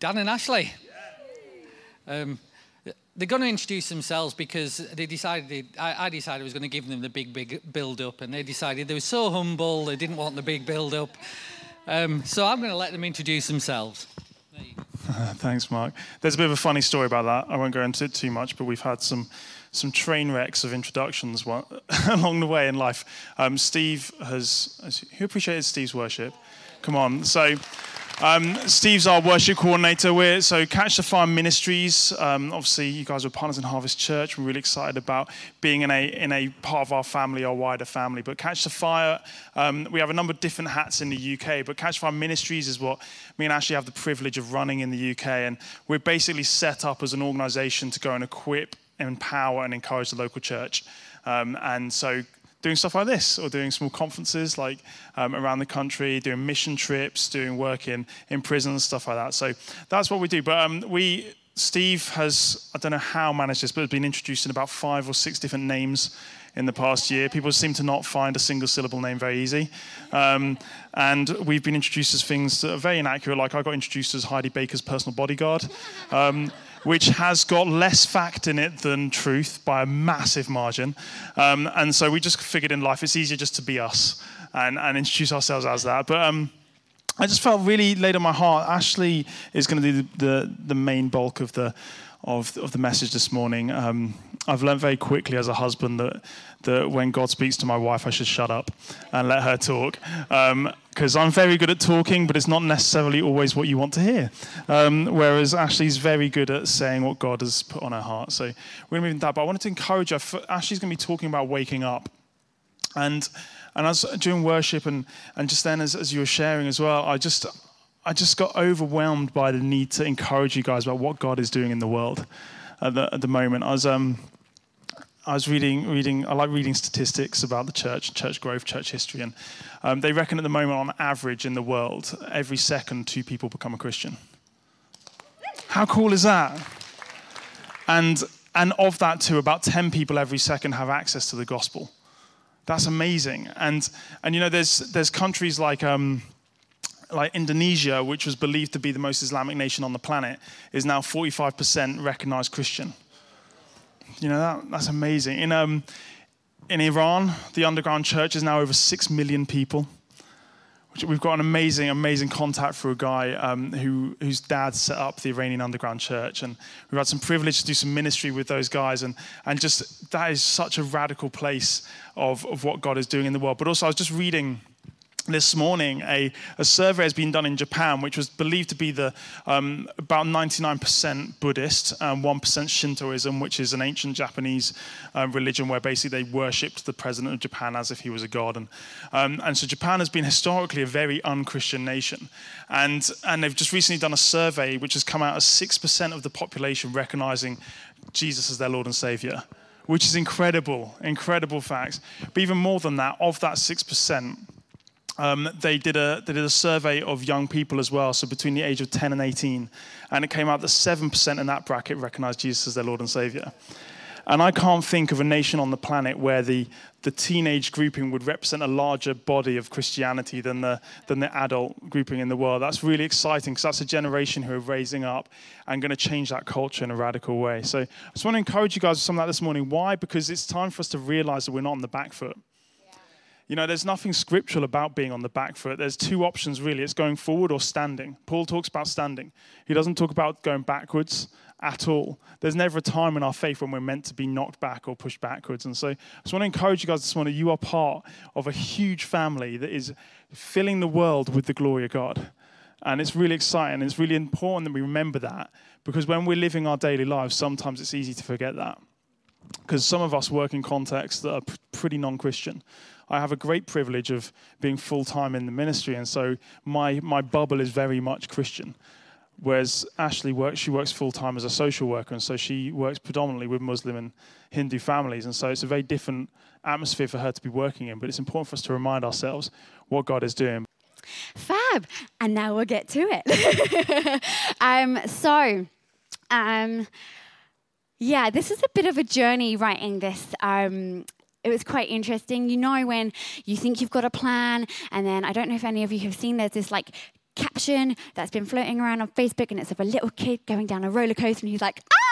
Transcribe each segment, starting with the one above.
Dan and Ashley. Um, they're going to introduce themselves because they decided I, I, decided I was going to give them the big, big build up, and they decided they were so humble they didn't want the big build up. Um, so I'm going to let them introduce themselves. Thanks, Mark. There's a bit of a funny story about that. I won't go into it too much, but we've had some some train wrecks of introductions along the way in life. Um, Steve has who appreciated Steve's worship? Come on, so. Um, Steve's our worship coordinator. We're, so Catch the Fire Ministries. Um, obviously, you guys are partners in Harvest Church. We're really excited about being in a in a part of our family, our wider family. But Catch the Fire, um, we have a number of different hats in the UK. But Catch the Fire Ministries is what me and Ashley have the privilege of running in the UK, and we're basically set up as an organisation to go and equip, empower, and encourage the local church. Um, and so doing stuff like this or doing small conferences like um, around the country, doing mission trips, doing work in, in prisons, stuff like that. So that's what we do. But um, we, Steve has, I don't know how managed this, but has been introduced in about five or six different names in the past year. People seem to not find a single syllable name very easy. Um, and we've been introduced as things that are very inaccurate, like I got introduced as Heidi Baker's personal bodyguard. Um, which has got less fact in it than truth by a massive margin. Um, and so we just figured in life it's easier just to be us and, and introduce ourselves as that. But um, I just felt really laid on my heart. Ashley is going to do the, the, the, main bulk of the, of, of the message this morning. Um, I've learned very quickly as a husband that, that when God speaks to my wife, I should shut up and let her talk. Because um, I'm very good at talking, but it's not necessarily always what you want to hear. Um, whereas Ashley's very good at saying what God has put on her heart. So we're going to move into that. But I wanted to encourage her. Ashley's going to be talking about waking up. And, and as during worship and, and just then as, as you were sharing as well, I just, I just got overwhelmed by the need to encourage you guys about what God is doing in the world at the, at the moment. I was, um, I was reading, reading, I like reading statistics about the church, church growth, church history, and um, they reckon at the moment, on average in the world, every second two people become a Christian. How cool is that? And, and of that, too, about 10 people every second have access to the gospel. That's amazing. And, and you know, there's, there's countries like, um, like Indonesia, which was believed to be the most Islamic nation on the planet, is now 45% recognized Christian. You know, that, that's amazing. In, um, in Iran, the underground church is now over 6 million people. We've got an amazing, amazing contact for a guy um, who, whose dad set up the Iranian underground church. And we've had some privilege to do some ministry with those guys. And, and just that is such a radical place of, of what God is doing in the world. But also, I was just reading this morning a, a survey has been done in Japan, which was believed to be the um, about 99% Buddhist and 1% Shintoism, which is an ancient Japanese um, religion where basically they worshipped the president of Japan as if he was a god. And, um, and so Japan has been historically a very un-Christian nation. And, and they've just recently done a survey which has come out as 6% of the population recognizing Jesus as their Lord and Savior which is incredible, incredible facts. But even more than that, of that 6%, um, they, did a, they did a survey of young people as well, so between the age of 10 and 18. And it came out that 7% in that bracket recognized Jesus as their Lord and Savior. And I can't think of a nation on the planet where the, the teenage grouping would represent a larger body of Christianity than the, than the adult grouping in the world. That's really exciting because that's a generation who are raising up and going to change that culture in a radical way. So I just want to encourage you guys with some of that this morning. Why? Because it's time for us to realize that we're not on the back foot. You know, there's nothing scriptural about being on the back foot. There's two options, really it's going forward or standing. Paul talks about standing, he doesn't talk about going backwards at all. There's never a time in our faith when we're meant to be knocked back or pushed backwards. And so I just want to encourage you guys this morning you are part of a huge family that is filling the world with the glory of God. And it's really exciting. It's really important that we remember that because when we're living our daily lives, sometimes it's easy to forget that. Because some of us work in contexts that are pretty non Christian. I have a great privilege of being full time in the ministry, and so my, my bubble is very much Christian. Whereas Ashley works, she works full time as a social worker, and so she works predominantly with Muslim and Hindu families, and so it's a very different atmosphere for her to be working in. But it's important for us to remind ourselves what God is doing. Fab, and now we'll get to it. um, so, um, yeah, this is a bit of a journey writing this um, it was quite interesting. You know, when you think you've got a plan, and then I don't know if any of you have seen there's this like caption that's been floating around on Facebook, and it's of a little kid going down a roller coaster, and he's like, ah!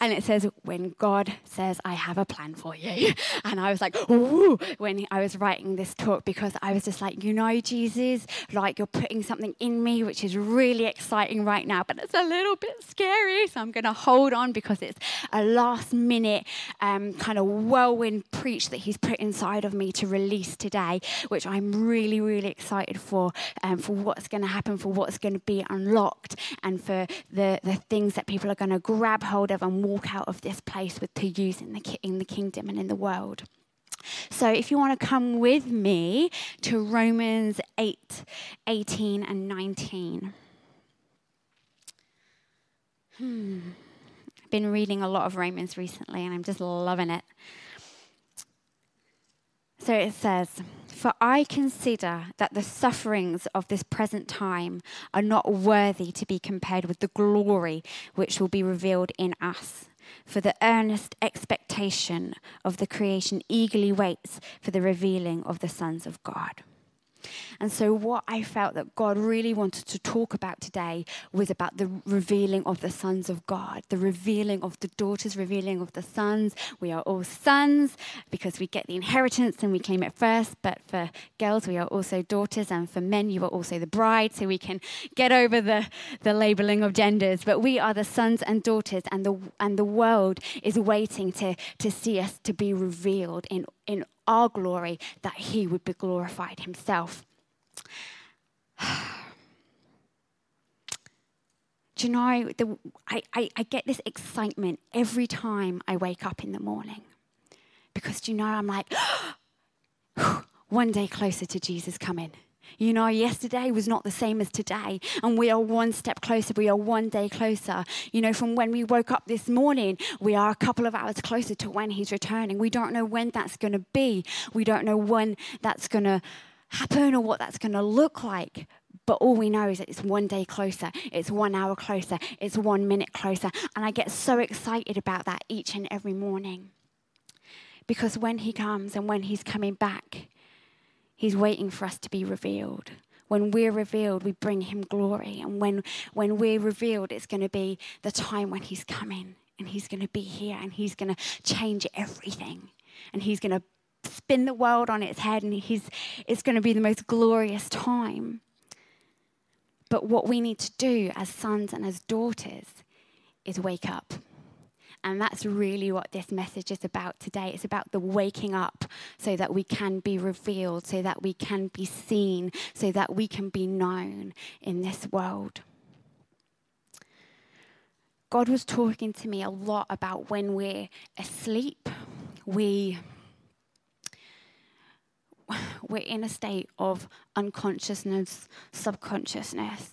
And it says, when God says, I have a plan for you. And I was like, ooh, when I was writing this talk, because I was just like, you know, Jesus, like you're putting something in me, which is really exciting right now, but it's a little bit scary. So I'm going to hold on because it's a last minute um, kind of whirlwind preach that He's put inside of me to release today, which I'm really, really excited for, um, for what's going to happen, for what's going to be unlocked, and for the, the things that people are going to grab hold of and walk out of this place with to use in the, in the kingdom and in the world. So, if you want to come with me to Romans 8 18 and 19. Hmm. I've been reading a lot of Romans recently and I'm just loving it. So it says, For I consider that the sufferings of this present time are not worthy to be compared with the glory which will be revealed in us. For the earnest expectation of the creation eagerly waits for the revealing of the sons of God. And so, what I felt that God really wanted to talk about today was about the revealing of the sons of God, the revealing of the daughters, revealing of the sons. We are all sons because we get the inheritance and we came it first. But for girls, we are also daughters, and for men, you are also the bride. So we can get over the, the labeling of genders. But we are the sons and daughters, and the and the world is waiting to to see us to be revealed in in our glory, that he would be glorified himself. Do you know, the, I, I, I get this excitement every time I wake up in the morning. Because, do you know, I'm like, one day closer to Jesus coming. You know, yesterday was not the same as today, and we are one step closer. We are one day closer. You know, from when we woke up this morning, we are a couple of hours closer to when He's returning. We don't know when that's going to be, we don't know when that's going to happen or what that's going to look like. But all we know is that it's one day closer, it's one hour closer, it's one minute closer. And I get so excited about that each and every morning. Because when He comes and when He's coming back, He's waiting for us to be revealed. When we're revealed, we bring him glory. And when, when we're revealed, it's going to be the time when he's coming and he's going to be here and he's going to change everything. And he's going to spin the world on its head and he's, it's going to be the most glorious time. But what we need to do as sons and as daughters is wake up. And that's really what this message is about today. It's about the waking up so that we can be revealed, so that we can be seen, so that we can be known in this world. God was talking to me a lot about when we're asleep, we we're in a state of unconsciousness, subconsciousness.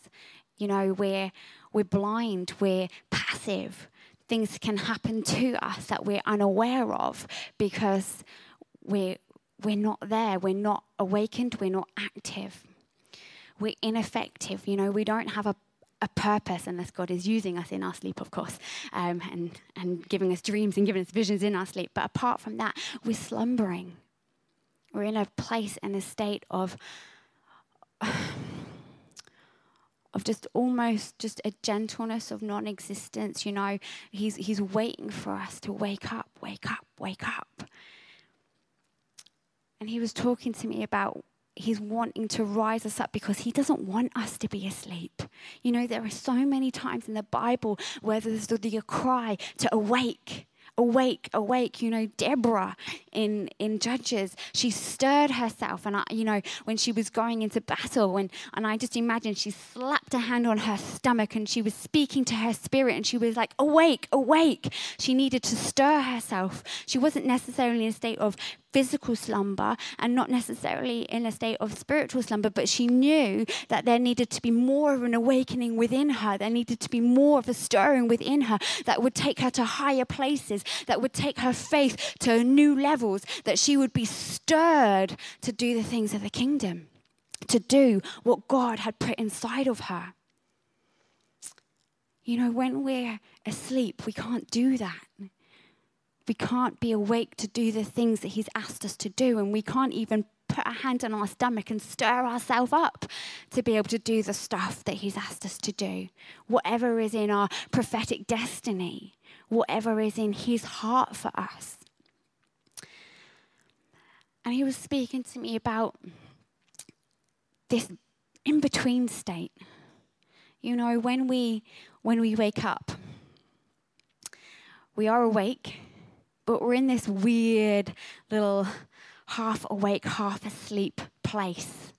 You know, we're we're blind, we're passive things can happen to us that we're unaware of because we're, we're not there, we're not awakened, we're not active, we're ineffective. You know, we don't have a a purpose unless God is using us in our sleep, of course, um, and, and giving us dreams and giving us visions in our sleep. But apart from that, we're slumbering. We're in a place and a state of of just almost just a gentleness of non-existence you know? He's he's waiting for us to wake up wake up wake up. And he was talking to me about he's wanting to rise us up because he doesn't want us to be asleep. You know, there are so many times in the Bible where there's the, the cry to awake, awake, awake. You know, Deborah in, in Judges, she stirred herself. And, I, you know, when she was going into battle, when, and I just imagine she slapped a hand on her stomach and she was speaking to her spirit and she was like, awake, awake. She needed to stir herself. She wasn't necessarily in a state of physical slumber and not necessarily in a state of spiritual slumber, but she knew that there needed to be more of an awakening within her. There needed to be more of a stirring within her that would take her to higher places, that would take her faith to new levels, that she would be stirred to do the things of the kingdom, to do what God had put inside of her. You know, when we're asleep, we can't do that we can't be awake to do the things that He's asked us to do, and we can't even put our hand on our stomach and stir ourselves up to be able to do the stuff that He's asked us to do. Whatever is in our prophetic destiny, whatever is in His heart for us. And He was speaking to me about this in between state. You know, when we when we wake up, we are awake, but we're in this weird little half awake, half asleep place.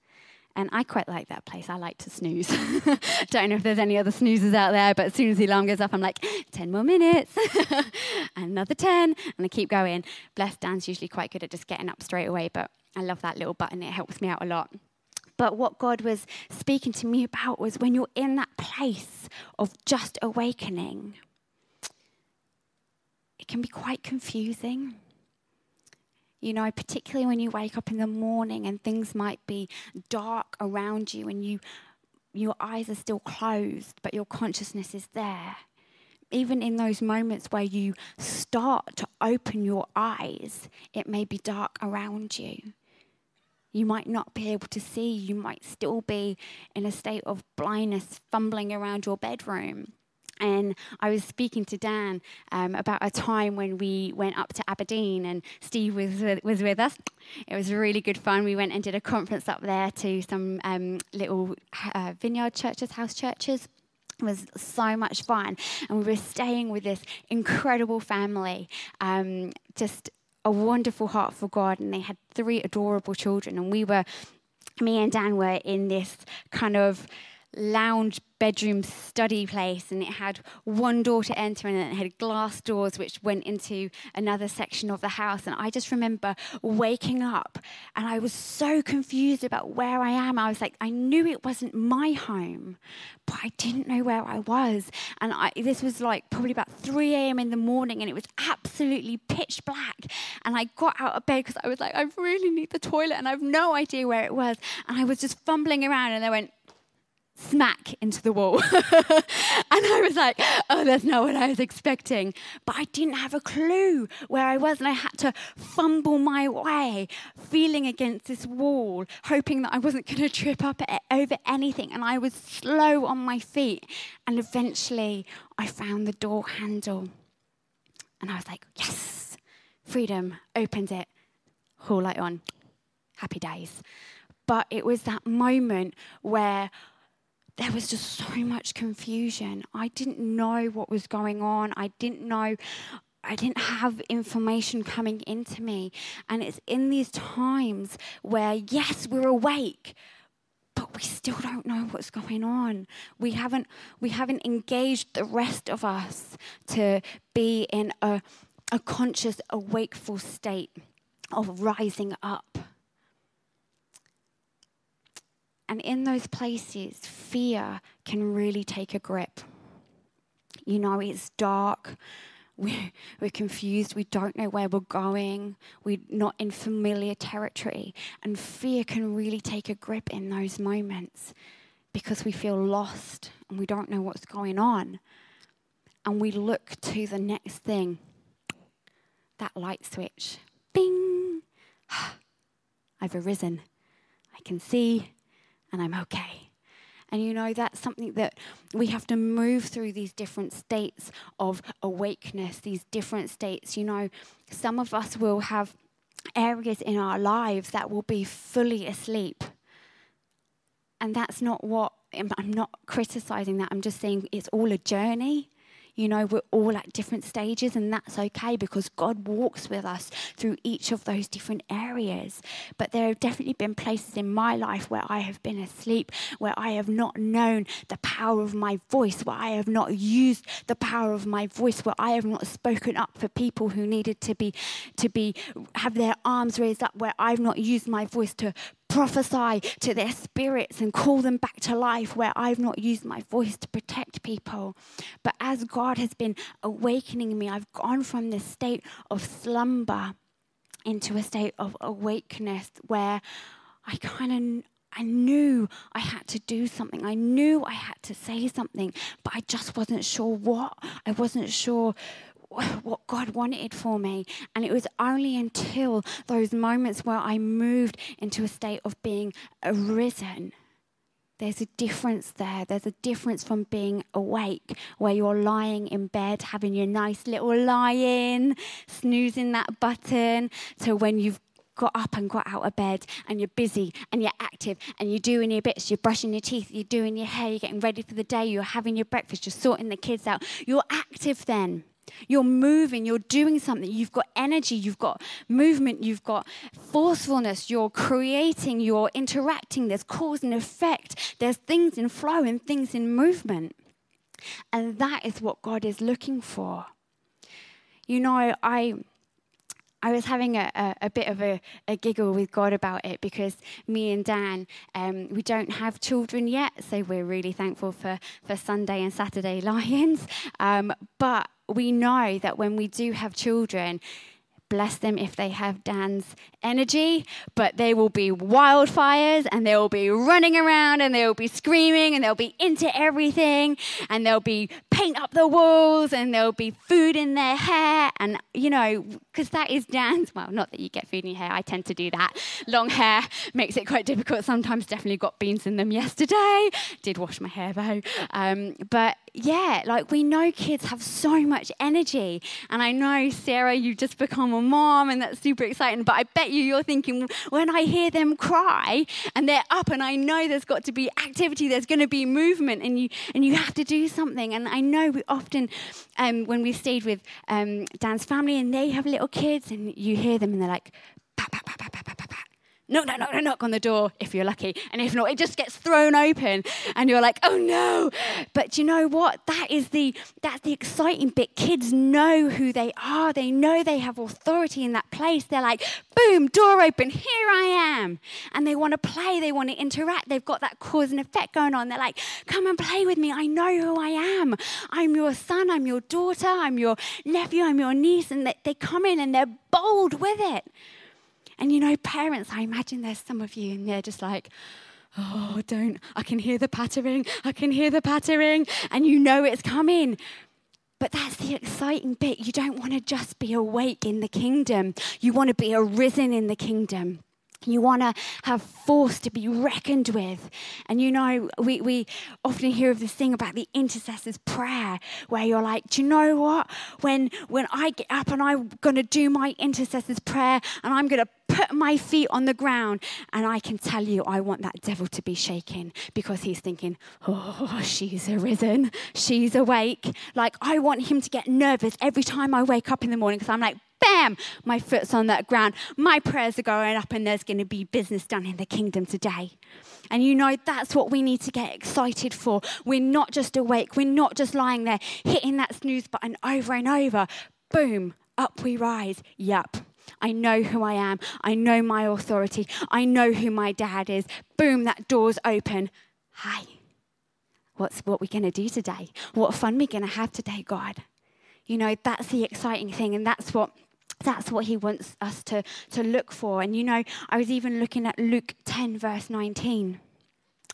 And I quite like that place. I like to snooze. Don't know if there's any other snoozers out there, but as soon as the alarm goes off, I'm like, 10 more minutes, another 10, and I keep going. Bless Dan's usually quite good at just getting up straight away, but I love that little button. It helps me out a lot. But what God was speaking to me about was when you're in that place of just awakening, it can be quite confusing. You know, particularly when you wake up in the morning and things might be dark around you and you your eyes are still closed, but your consciousness is there. Even in those moments where you start to open your eyes, it may be dark around you. You might not be able to see. You might still be in a state of blindness, fumbling around your bedroom. And I was speaking to Dan um, about a time when we went up to Aberdeen and Steve was with, was with us. It was really good fun. We went and did a conference up there to some um, little uh, vineyard churches, house churches. It was so much fun. And we were staying with this incredible family, um, just a wonderful heart for God. And they had three adorable children. And we were, me and Dan were in this kind of lounge bedroom study place and it had one door to enter and it had glass doors which went into another section of the house. And i just remember waking up and i was so confused about where i am. I was like i knew it wasn't my home but i didn't know where i was. And I, this was like probably about 3 a.m in the morning and it was absolutely pitch black. And i got out of bed because i was like i really need the toilet and i have no idea where it was. And i was just fumbling around and i went smack into the wall. and I was like, oh, that's not what I was expecting. But I didn't have a clue where I was, and I had to fumble my way, feeling against this wall, hoping that I wasn't going to trip up over anything. And I was slow on my feet. And eventually, I found the door handle. And I was like, yes, freedom, opened it, whole light on, happy days. But it was that moment where there was just so much confusion. I didn't know what was going on. I didn't know. I didn't have information coming into me. And it's in these times where, yes, we're awake, but we still don't know what's going on. We haven't, we haven't engaged the rest of us to be in a, a conscious, awakeful state of rising up. And in those places, fear can really take a grip. You know, it's dark. We're, we're confused. We don't know where we're going. We're not in familiar territory. And fear can really take a grip in those moments because we feel lost and we don't know what's going on. And we look to the next thing that light switch. Bing! I've arisen. I can see and I'm okay. And you know, that's something that we have to move through these different states of awakeness, these different states. You know, some of us will have areas in our lives that will be fully asleep. And that's not what, I'm not criticizing that. I'm just saying it's all a journey. You know, we're all at different stages, and that's okay because God walks with us through each of those different areas. But there have definitely been places in my life where I have been asleep, where I have not known the power of my voice, where I have not used the power of my voice, where I have not spoken up for people who needed to be to be have their arms raised up, where I've not used my voice to prophesy to their spirits and call them back to life where I've not used my voice to protect people. But as God has been awakening me, I've gone from this state of slumber into a state of awakeness where I kind of I knew I had to do something. I knew I had to say something, but I just wasn't sure what. I wasn't sure what God wanted for me. And it was only until those moments where I moved into a state of being arisen. There's a difference there. There's a difference from being awake, where you're lying in bed, having your nice little lie in, snoozing that button, to when you've got up and got out of bed and you're busy and you're active and you're doing your bits, you're brushing your teeth, you're doing your hair, you're getting ready for the day, you're having your breakfast, you're sorting the kids out. You're active then. You're moving, you're doing something, you've got energy, you've got movement, you've got forcefulness, you're creating, you're interacting, there's cause and effect, there's things in flow and things in movement. And that is what God is looking for. You know, I. I was having a, a, a bit of a, a, giggle with God about it because me and Dan, um, we don't have children yet, so we're really thankful for, for Sunday and Saturday lions. Um, but we know that when we do have children, bless them if they have Dan's energy, but they will be wildfires and they will be running around and they will be screaming and they'll be into everything and they'll be paint up the walls and there'll be food in their hair. And, you know, because that is Dan's, well, not that you get food in your hair, I tend to do that. Long hair makes it quite difficult. Sometimes definitely got beans in them yesterday. Did wash my hair though. Um, but yeah, like we know kids have so much energy. And I know, Sarah, you've just become a mom and that's super exciting. But I bet you you're thinking, when I hear them cry and they're up and I know there's got to be activity, there's going to be movement and you, and you have to do something. And I know we often, um, when we stayed with um, Dan's family and they have little kids and you hear them and they're like, pat knock, knock, knock, knock on the door if you're lucky. And if not, it just gets thrown open and you're like, oh no. But you know what? That is the that's the exciting bit. Kids know who they are. They know they have authority in that place. They're like, boom, door open, here I am. And they want to play, they want to interact. They've got that cause and effect going on. They're like, come and play with me. I know who I am. I'm your son, I'm your daughter, I'm your nephew, I'm your niece. And they, they come in and they're bold with it. And you know, parents, I imagine there's some of you and they're just like, oh, don't, I can hear the pattering, I can hear the pattering, and you know it's coming. But that's the exciting bit. You don't want to just be awake in the kingdom, you want to be arisen in the kingdom. You want to have force to be reckoned with. And you know, we, we often hear of this thing about the intercessor's prayer, where you're like, do you know what? When, when I get up and I'm going to do my intercessor's prayer and I'm going to put my feet on the ground, and I can tell you, I want that devil to be shaken because he's thinking, oh, she's arisen, she's awake. Like, I want him to get nervous every time I wake up in the morning because I'm like, bam, my foot's on that ground. My prayers are going up, and there's going to be business done in the kingdom today. And you know, that's what we need to get excited for. We're not just awake, we're not just lying there hitting that snooze button over and over. Boom, up we rise. Yup. I know who I am. I know my authority. I know who my dad is. Boom, that door's open. Hi. What's what we're going to do today? What fun we're going to have today, God? You know, that's the exciting thing and that's what that's what he wants us to, to look for. And you know, I was even looking at Luke 10, verse 19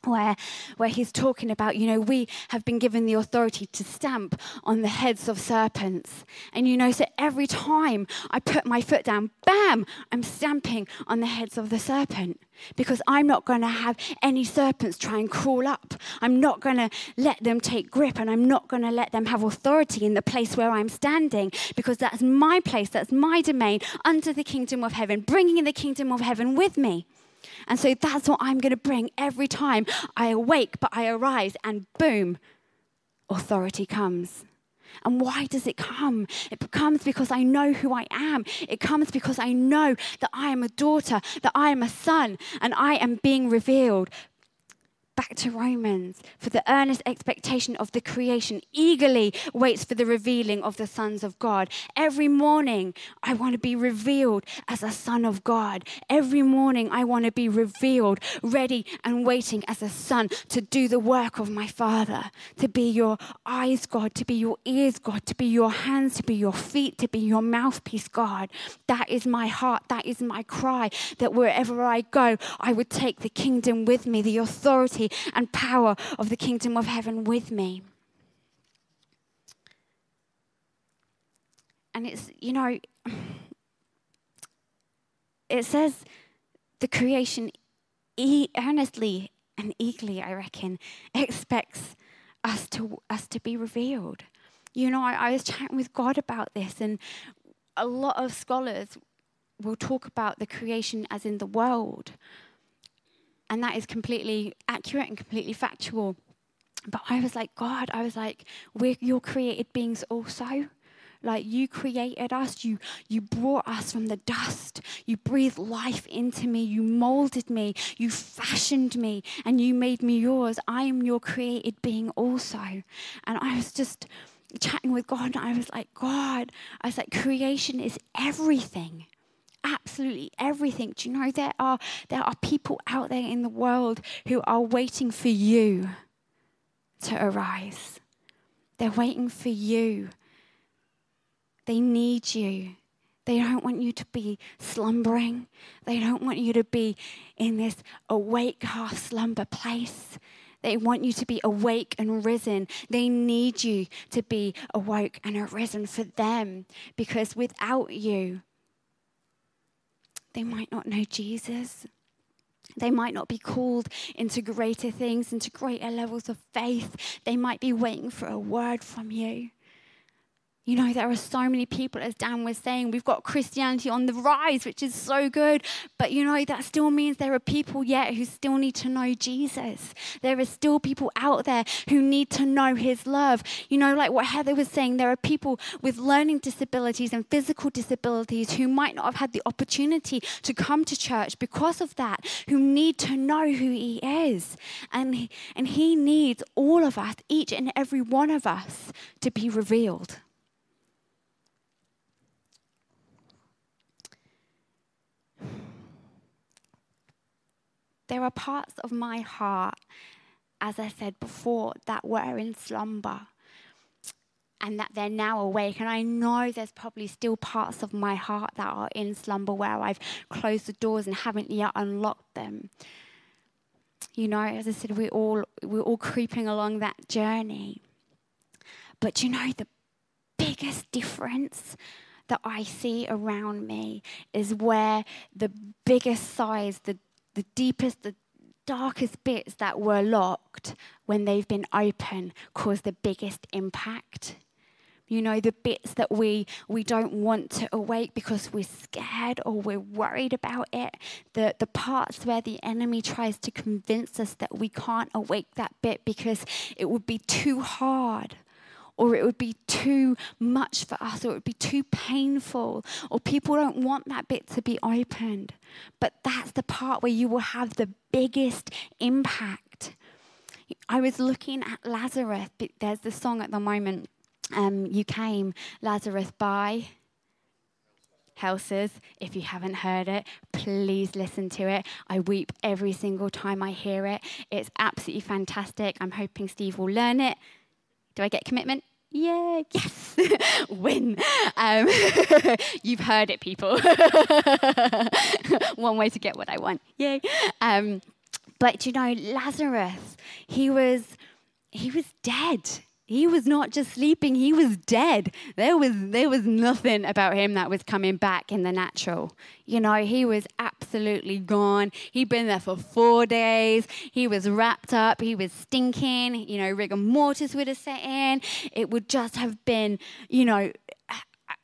where, where he's talking about, you know, we have been given the authority to stamp on the heads of serpents. And, you know, so every time I put my foot down, bam, I'm stamping on the heads of the serpent because I'm not going to have any serpents try and crawl up. I'm not going to let them take grip and I'm not going to let them have authority in the place where I'm standing because that's my place, that's my domain under the kingdom of heaven, bringing the kingdom of heaven with me. And so that's what I'm going to bring every time I awake, but I arise, and boom, authority comes. And why does it come? It comes because I know who I am. It comes because I know that I am a daughter, that I am a son, and I am being revealed back to Romans, for the earnest expectation of the creation eagerly waits for the revealing of the sons of God. Every morning, I want to be revealed as a son of God. Every morning, I want to be revealed, ready and waiting as a son to do the work of my Father, to be your eyes, God, to be your ears, God, to be your hands, to be your feet, to be your mouthpiece, God. That is my heart. That is my cry, that wherever I go, I would take the kingdom with me, the authority and power of the kingdom of heaven with me. and it's, you know, it says the creation e- earnestly and eagerly, I reckon, expects us to us to be revealed. You know, I, I was chatting with God about this, and a lot of scholars will talk about the creation as in the world, and that is completely accurate and completely factual. But I was like, God, I was like, we're your created beings also. Like you created us, you you brought us from the dust. You breathed life into me, you molded me, you fashioned me, and you made me yours. I am your created being also. And I was just chatting with God, and I was like, God, I was like, creation is everything absolutely everything. Do you know there are there are people out there in the world who are waiting for you to arise. They're waiting for you they need you. They don't want you to be slumbering. They don't want you to be in this awake, half slumber place. They want you to be awake and risen. They need you to be awoke and arisen for them because without you, they might not know Jesus. They might not be called into greater things, into greater levels of faith. They might be waiting for a word from you. You know, there are so many people, as Dan was saying, we've got Christianity on the rise, which is so good. But, you know, that still means there are people yet who still need to know Jesus. There are still people out there who need to know his love. You know, like what Heather was saying, there are people with learning disabilities and physical disabilities who might not have had the opportunity to come to church because of that, who need to know who he is. And, and he needs all of us, each and every one of us, to be revealed. There are parts of my heart, as I said before, that were in slumber and that they're now awake. And I know there's probably still parts of my heart that are in slumber where I've closed the doors and haven't yet unlocked them. You know, as I said, we're all we're all creeping along that journey. But you know, the biggest difference that I see around me is where the biggest size, the the deepest, the darkest bits that were locked when they've been open cause the biggest impact. You know, the bits that we, we don't want to awake because we're scared or we're worried about it. The, the parts where the enemy tries to convince us that we can't awake that bit because it would be too hard or it would be too much for us, or it would be too painful, or people don't want that bit to be opened. But that's the part where you will have the biggest impact. I was looking at Lazarus. There's the song at the moment, um, You Came, Lazarus by. Helsers. If you haven't heard it, please listen to it. I weep every single time I hear it. It's absolutely fantastic. I'm hoping Steve will learn it. Do I get commitment? Yeah, yes, win. Um, you've heard it, people. One way to get what I want. Yay. Um, but you know, Lazarus, he was he was dead he was not just sleeping, he was dead. There was, there was nothing about him that was coming back in the natural. You know, he was absolutely gone. He'd been there for four days. He was wrapped up. He was stinking. You know, rigor mortis would have set in. It would just have been, you know,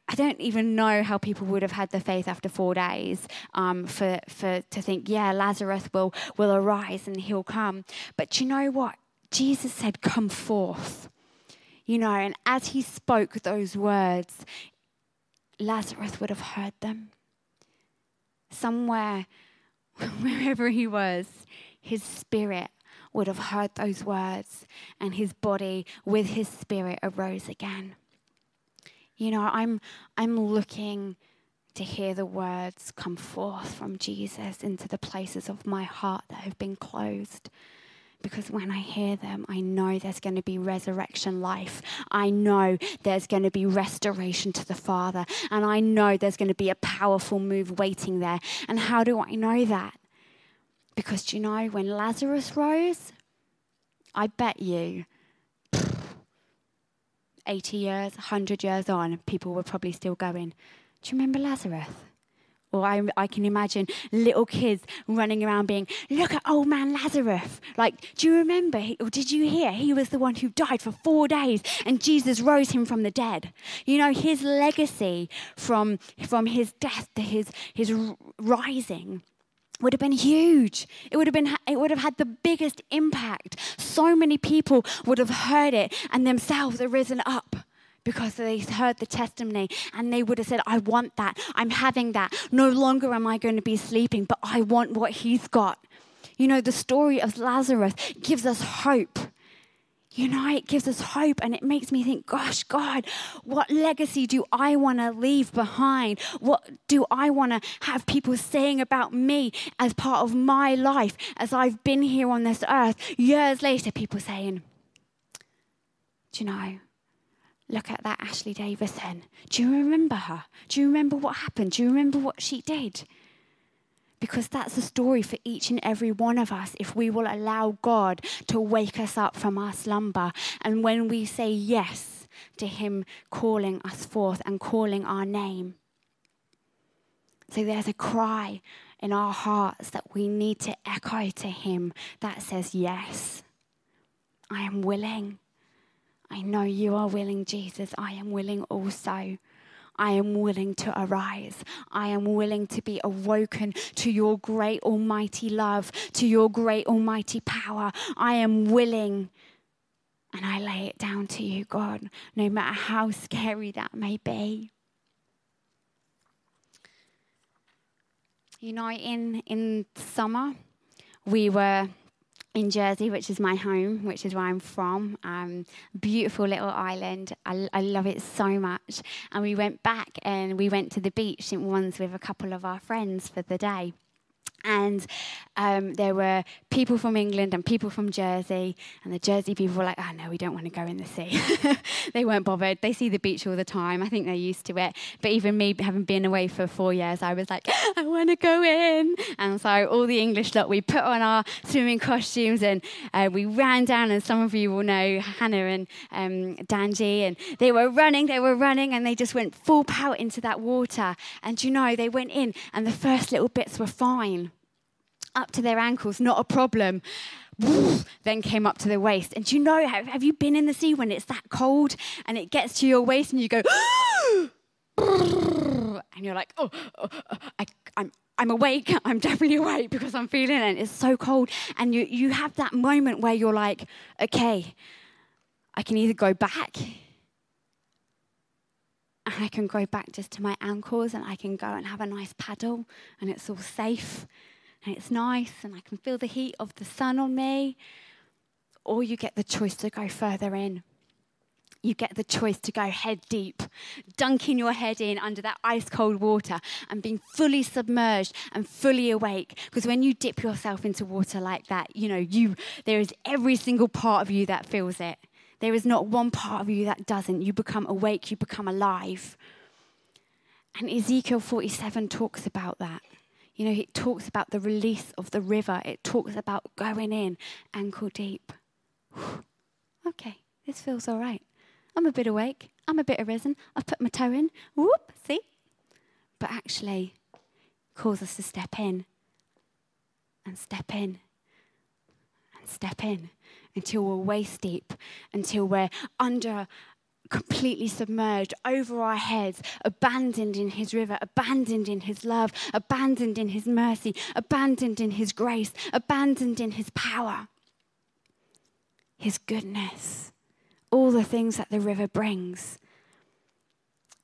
I don't even know how people would have had the faith after four days um, for, for to think, yeah, Lazarus will, will arise and he'll come. But you know what? Jesus said, come forth. You know, and as he spoke those words, Lazarus would have heard them. Somewhere, wherever he was, his spirit would have heard those words, and his body with his spirit arose again. You know, I'm, I'm looking to hear the words come forth from Jesus into the places of my heart that have been closed because when I hear them, I know there's going to be resurrection life. I know there's going to be restoration to the Father. And I know there's going to be a powerful move waiting there. And how do I know that? Because do you know, when Lazarus rose, I bet you 80 years, 100 years on, people were probably still going, Do you remember Lazarus? Or I, I can imagine little kids running around being, Look at old man Lazarus. Like, do you remember? Or did you hear? He was the one who died for four days and Jesus rose him from the dead. You know, his legacy from, from his death to his, his rising would have been huge. It would have been it would have had the biggest impact. So many people would have heard it and themselves arisen up because they heard the testimony and they would have said, I want that. I'm having that. No longer am I going to be sleeping, but I want what he's got. You know, the story of Lazarus gives us hope you know, it gives us hope and it makes me think, gosh, God, what legacy do I want to leave behind? What do I want to have people saying about me as part of my life as I've been here on this earth? Years later, people saying, do you know, look at that Ashley Davison. Do you remember her? Do you remember what happened? Do you remember what she did? Because that's a story for each and every one of us if we will allow God to wake us up from our slumber. And when we say yes to Him calling us forth and calling our name. So there's a cry in our hearts that we need to echo to Him that says, Yes, I am willing. I know you are willing, Jesus. I am willing also. I am willing to arise. I am willing to be awoken to your great almighty love, to your great almighty power. I am willing. And I lay it down to you, God, no matter how scary that may be. You know, in, in summer, we were in Jersey, which is my home, which is where I'm from. Um, beautiful little island. I, I, love it so much. And we went back and we went to the beach once with a couple of our friends for the day and um, there were people from England and people from Jersey, and the Jersey people were like, "Oh no, we don't want to go in the sea." they weren't bothered. They see the beach all the time. I think they're used to it. But even me, having been away for four years, I was like, "I want to go in." And so all the English lot, we put on our swimming costumes and uh, we ran down. And some of you will know Hannah and um, Danji, and they were running, they were running, and they just went full pout into that water. And you know, they went in, and the first little bits were fine up to their ankles, not a problem. then came up to their waist. And you know, have, have you been in the sea when it's that cold and it gets to your waist and you go, and you're like, oh, oh, oh I, I'm, I'm awake. I'm definitely awake because I'm feeling it. It's so cold. And you, you have that moment where you're like, okay, I can either go back and I can go back just to my ankles and I can go and have a nice paddle and it's all safe and it's nice and I can feel the heat of the sun on me. Or you get the choice to go further in. You get the choice to go head deep, dunking your head in under that ice cold water and being fully submerged and fully awake. Because when you dip yourself into water like that, you know, you there is every single part of you that feels it. There is not one part of you that doesn't. You become awake, you become alive. And Ezekiel 47 talks about that. You know, it talks about the release of the river, it talks about going in ankle deep. okay, this feels all right. I'm a bit awake, I'm a bit arisen, I've put my toe in. Whoop, see? But actually, calls us to step in and step in and step in until we're waist deep, until we're under completely submerged over our heads, abandoned in His river, abandoned in His love, abandoned in His mercy, abandoned in His grace, abandoned in His power, His goodness, all the things that the river brings.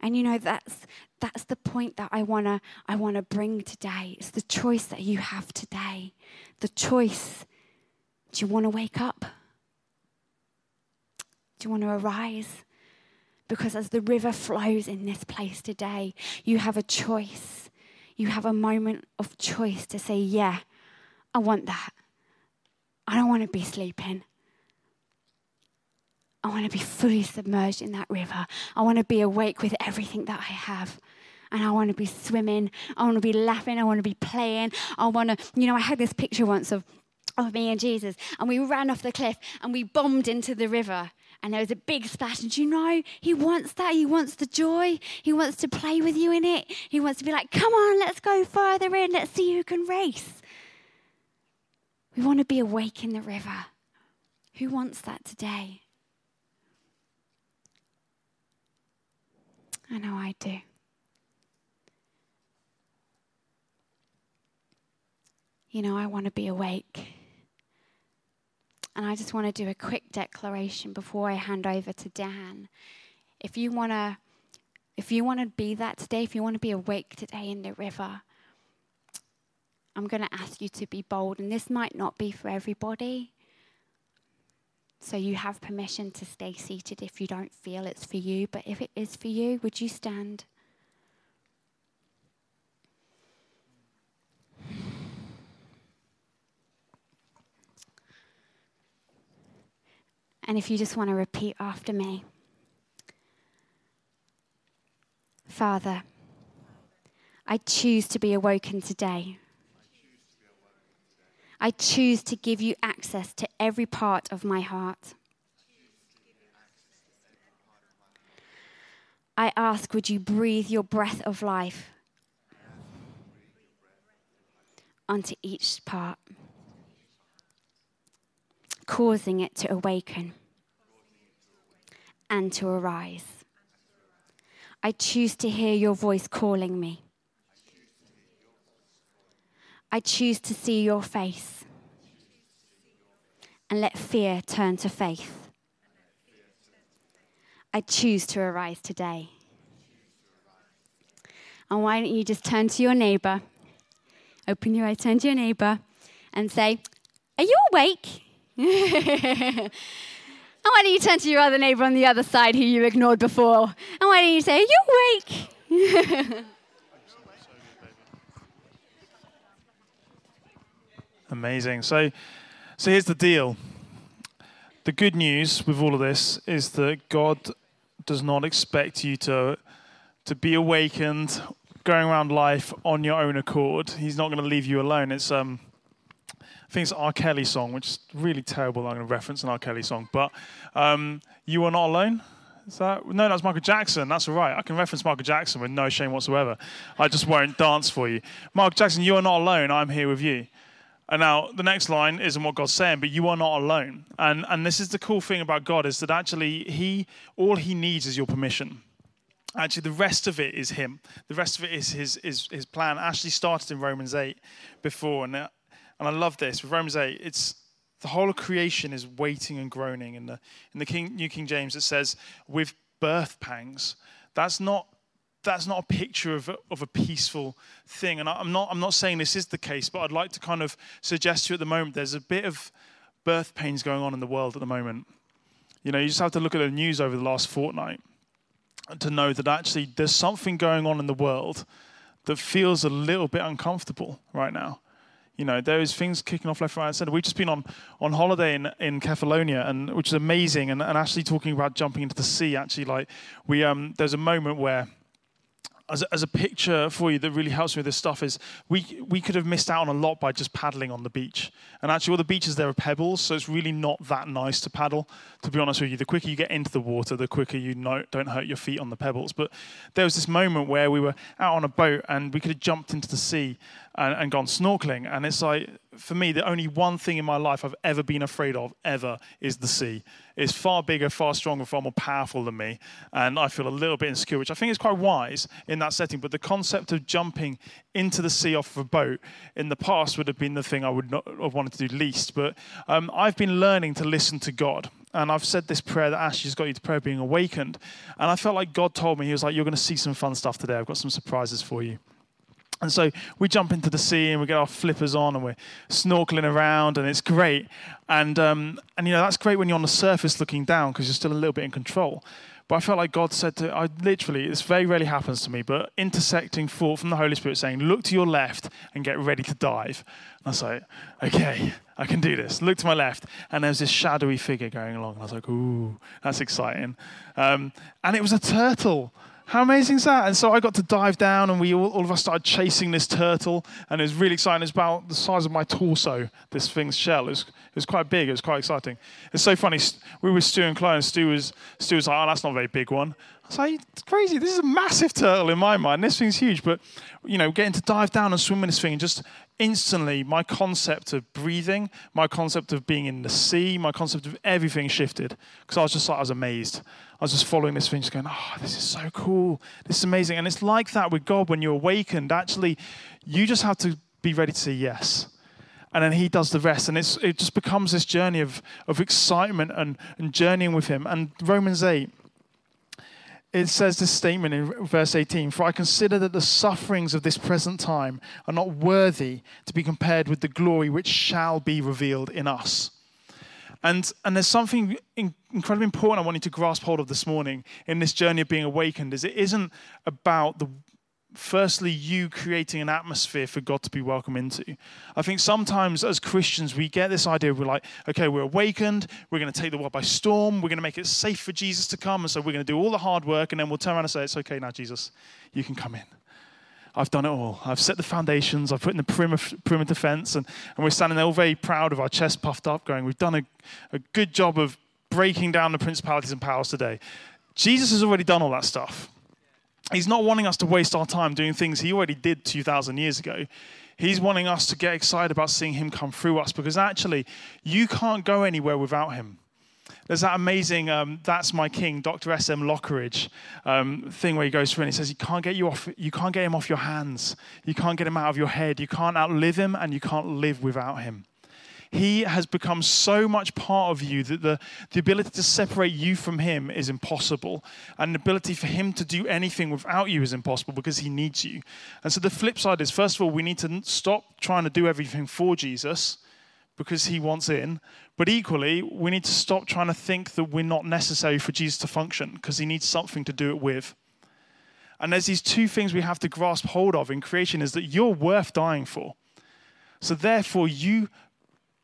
And you know that's that's the point that I wanna I wanna bring today. It's the choice that you have today. The choice. Do you want to wake up? Do you want to arise? Because as the river flows in this place today, you have a choice. You have a moment of choice to say, Yeah, I want that. I don't want to be sleeping. I want to be fully submerged in that river. I want to be awake with everything that I have. And I want to be swimming. I want to be laughing. I want to be playing. I want to, you know, I had this picture once of, of me and Jesus, and we ran off the cliff and we bombed into the river And there was a big splash. And you know, he wants that. He wants the joy. He wants to play with you in it. He wants to be like, come on, let's go further in. Let's see who can race. We want to be awake in the river. Who wants that today? I know I do. You know, I want to be awake. And I just want to do a quick declaration before I hand over to Dan. If you want to if you want to be that today, if you want to be awake today in the river, I'm going to ask you to be bold and this might not be for everybody. So you have permission to stay seated if you don't feel it's for you. But if it is for you, would you stand? And if you just want to repeat after me Father, I choose to be awoken today. I choose to give you access to every part of my heart. I ask, would you breathe your breath of life onto each part, causing it to awaken and to arise. I choose to hear your voice calling me. I choose to see your face and let fear turn to faith. I choose to arise today. And why don't you just turn to your neighbor, open your eyes, turn to your neighbor, and say, Are you awake? and why don't you turn to your other neighbor on the other side who you ignored before? And why don't you say, You're awake? Amazing. So, so here's the deal. The good news with all of this is that God does not expect you to to be awakened, going around life on your own accord. He's not going to leave you alone. It's um, I think it's R. Kelly song, which is really terrible. I'm going to reference an R. Kelly song, but um, you are not alone. Is that no? That's Michael Jackson. That's all right. I can reference Michael Jackson with no shame whatsoever. I just won't dance for you. Michael Jackson, you are not alone. I'm here with you. And now the next line isn't what God's saying, but you are not alone. And and this is the cool thing about God is that actually he all he needs is your permission. Actually, the rest of it is him. The rest of it is his his, his plan. Actually started in Romans 8 before, and and I love this. With Romans 8, it's the whole of creation is waiting and groaning. In the in the King, New King James, it says with birth pangs. That's not that's not a picture of a, of a peaceful thing. And I'm not, I'm not saying this is the case, but I'd like to kind of suggest to you at the moment there's a bit of birth pains going on in the world at the moment. You know, you just have to look at the news over the last fortnight to know that actually there's something going on in the world that feels a little bit uncomfortable right now. You know, there's things kicking off left, right, and center. We've just been on, on holiday in, in Catalonia, and which is amazing. And, and actually talking about jumping into the sea, actually, like we um, there's a moment where as a, as a picture for you that really helps me with this stuff is we, we could have missed out on a lot by just paddling on the beach. And actually, all the beaches there are pebbles, so it's really not that nice to paddle, to be honest with you. The quicker you get into the water, the quicker you know, don't hurt your feet on the pebbles. But there was this moment where we were out on a boat and we could have jumped into the sea and, and gone snorkeling. And it's like, for me, the only one thing in my life I've ever been afraid of, ever, is the sea. It's far bigger, far stronger, far more powerful than me. And I feel a little bit insecure, which I think is quite wise in that setting. But the concept of jumping into the sea off of a boat in the past would have been the thing I would not have wanted to do least. But um, I've been learning to listen to God. And I've said this prayer that Ashley's got you to prayer being awakened. And I felt like God told me, He was like, You're going to see some fun stuff today. I've got some surprises for you. And so we jump into the sea and we get our flippers on and we're snorkeling around and it's great. And, um, and you know, that's great when you're on the surface looking down because you're still a little bit in control. But I felt like God said to, I literally, this very rarely happens to me, but intersecting thought from the Holy Spirit saying, look to your left and get ready to dive. And I was like, okay, I can do this. Look to my left, and there's this shadowy figure going along. And I was like, ooh, that's exciting. Um, and it was a turtle. How amazing is that? And so I got to dive down, and we all, all, of us started chasing this turtle, and it was really exciting. It's about the size of my torso, this thing's shell. It was, it was quite big, it was quite exciting. It's so funny. We were Stu and Chloe, and Stu was, Stu was like, oh, that's not a very big one. I was like, it's crazy. This is a massive turtle in my mind. This thing's huge. But, you know, getting to dive down and swim in this thing, and just instantly my concept of breathing, my concept of being in the sea, my concept of everything shifted. Because I was just like, I was amazed. I was just following this thing, just going, oh, this is so cool. This is amazing. And it's like that with God when you're awakened. Actually, you just have to be ready to say yes. And then he does the rest. And it's, it just becomes this journey of, of excitement and, and journeying with him. And Romans 8, it says this statement in verse 18 For I consider that the sufferings of this present time are not worthy to be compared with the glory which shall be revealed in us. And, and there's something in, incredibly important I want you to grasp hold of this morning in this journey of being awakened is it isn't about the firstly you creating an atmosphere for God to be welcome into. I think sometimes as Christians we get this idea we're like, okay, we're awakened, we're going to take the world by storm, we're going to make it safe for Jesus to come, and so we're going to do all the hard work, and then we'll turn around and say, it's okay now, Jesus, you can come in. I've done it all. I've set the foundations. I've put in the perimeter, perimeter fence, and, and we're standing there all very proud of our chest puffed up, going, We've done a, a good job of breaking down the principalities and powers today. Jesus has already done all that stuff. He's not wanting us to waste our time doing things he already did 2,000 years ago. He's wanting us to get excited about seeing him come through us because actually, you can't go anywhere without him. There's that amazing um, "That's My King" Dr. S. M. Lockridge um, thing where he goes through and he says, "You can't get you off. You can't get him off your hands. You can't get him out of your head. You can't outlive him, and you can't live without him." He has become so much part of you that the, the ability to separate you from Him is impossible. And the ability for Him to do anything without you is impossible because He needs you. And so the flip side is first of all, we need to stop trying to do everything for Jesus because He wants in. But equally, we need to stop trying to think that we're not necessary for Jesus to function because he needs something to do it with. And there's these two things we have to grasp hold of in creation is that you're worth dying for. So therefore, you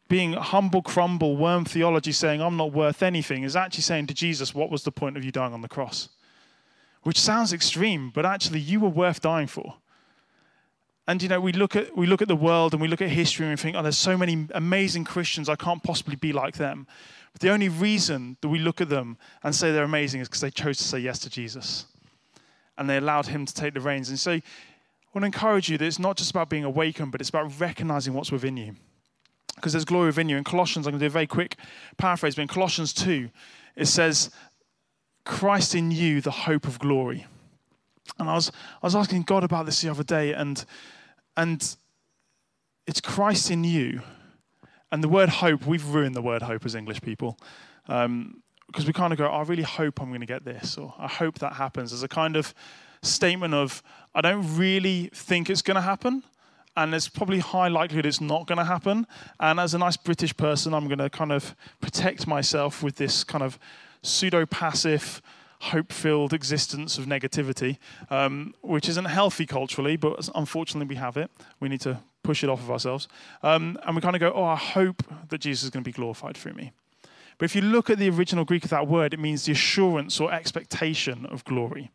being humble, crumble, worm theology, saying, I'm not worth anything, is actually saying to Jesus, What was the point of you dying on the cross? Which sounds extreme, but actually, you were worth dying for. And you know, we look at we look at the world and we look at history and we think, oh, there's so many amazing Christians, I can't possibly be like them. But the only reason that we look at them and say they're amazing is because they chose to say yes to Jesus. And they allowed him to take the reins. And so I want to encourage you that it's not just about being awakened, but it's about recognizing what's within you. Because there's glory within you. In Colossians, I'm going to do a very quick paraphrase, but in Colossians 2, it says, Christ in you, the hope of glory. And I was, I was asking God about this the other day, and and it's Christ in you. And the word hope, we've ruined the word hope as English people. Um, because we kind of go, I really hope I'm going to get this, or I hope that happens, as a kind of statement of, I don't really think it's going to happen, and there's probably high likelihood it's not going to happen. And as a nice British person, I'm going to kind of protect myself with this kind of pseudo passive, hope filled existence of negativity, um, which isn't healthy culturally, but unfortunately we have it. We need to push it off of ourselves. Um, and we kind of go, oh, I hope that Jesus is going to be glorified through me. But if you look at the original Greek of that word, it means the assurance or expectation of glory.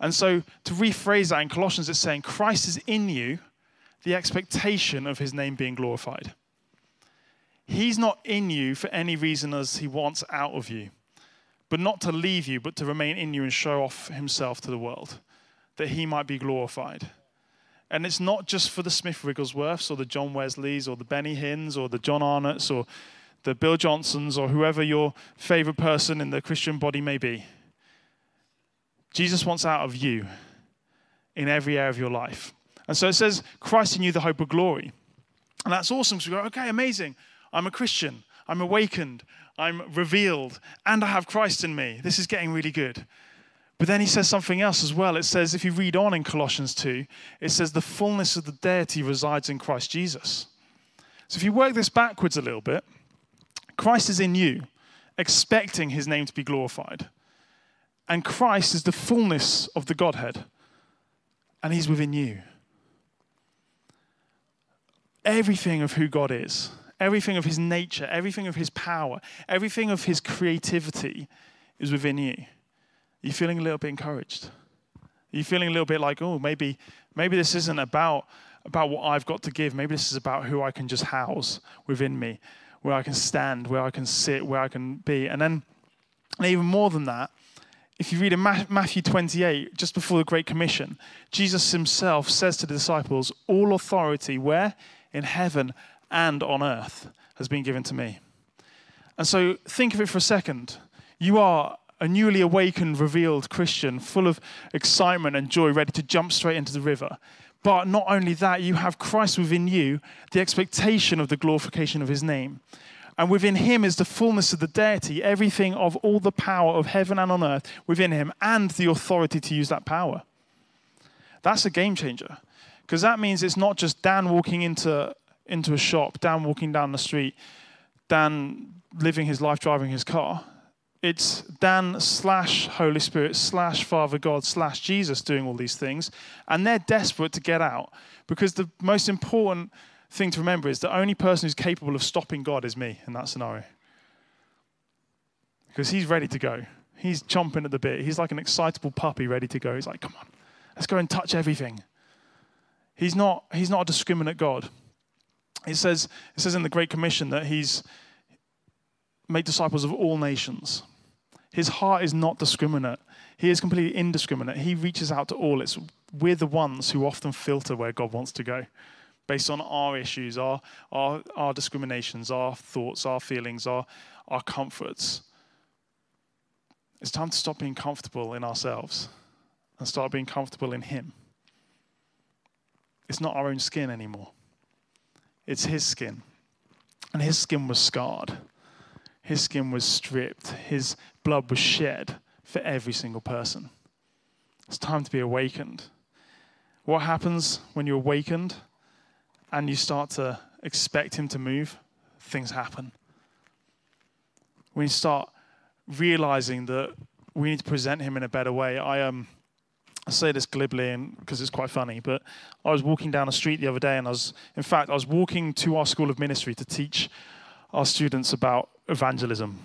And so to rephrase that in Colossians, it's saying Christ is in you, the expectation of his name being glorified. He's not in you for any reason as he wants out of you but not to leave you, but to remain in you and show off himself to the world, that he might be glorified. And it's not just for the Smith Wigglesworths or the John Wesleys or the Benny Hinns or the John Arnott's or the Bill Johnsons or whoever your favorite person in the Christian body may be. Jesus wants out of you in every area of your life. And so it says, Christ in you, the hope of glory. And that's awesome. So we go, okay, amazing. I'm a Christian. I'm awakened. I'm revealed, and I have Christ in me. This is getting really good. But then he says something else as well. It says, if you read on in Colossians 2, it says, the fullness of the deity resides in Christ Jesus. So if you work this backwards a little bit, Christ is in you, expecting his name to be glorified. And Christ is the fullness of the Godhead, and he's within you. Everything of who God is Everything of his nature, everything of his power, everything of his creativity is within you. Are you feeling a little bit encouraged? Are you feeling a little bit like, oh, maybe, maybe this isn't about, about what I've got to give. Maybe this is about who I can just house within me, where I can stand, where I can sit, where I can be. And then, and even more than that, if you read in Matthew 28, just before the Great Commission, Jesus himself says to the disciples, All authority, where? In heaven and on earth, has been given to me. And so think of it for a second. You are a newly awakened, revealed Christian, full of excitement and joy, ready to jump straight into the river. But not only that, you have Christ within you, the expectation of the glorification of his name. And within him is the fullness of the deity, everything of all the power of heaven and on earth within him, and the authority to use that power. That's a game changer. Because that means it's not just Dan walking into, into a shop, Dan walking down the street, Dan living his life driving his car. It's Dan slash Holy Spirit slash Father God slash Jesus doing all these things. And they're desperate to get out because the most important thing to remember is the only person who's capable of stopping God is me in that scenario. Because he's ready to go. He's chomping at the bit. He's like an excitable puppy ready to go. He's like, come on, let's go and touch everything. He's not, he's not a discriminate God. It says, it says in the Great Commission that he's made disciples of all nations. His heart is not discriminate. He is completely indiscriminate. He reaches out to all. It's we're the ones who often filter where God wants to go based on our issues, our, our, our discriminations, our thoughts, our feelings, our, our comforts. It's time to stop being comfortable in ourselves and start being comfortable in Him. It's not our own skin anymore, it's His skin. And His skin was scarred, His skin was stripped, His blood was shed for every single person. It's time to be awakened. What happens when you're awakened? and you start to expect Him to move, things happen. When you start realizing that we need to present Him in a better way, I um, I say this glibly because it's quite funny, but I was walking down the street the other day, and I was, in fact, I was walking to our school of ministry to teach our students about evangelism.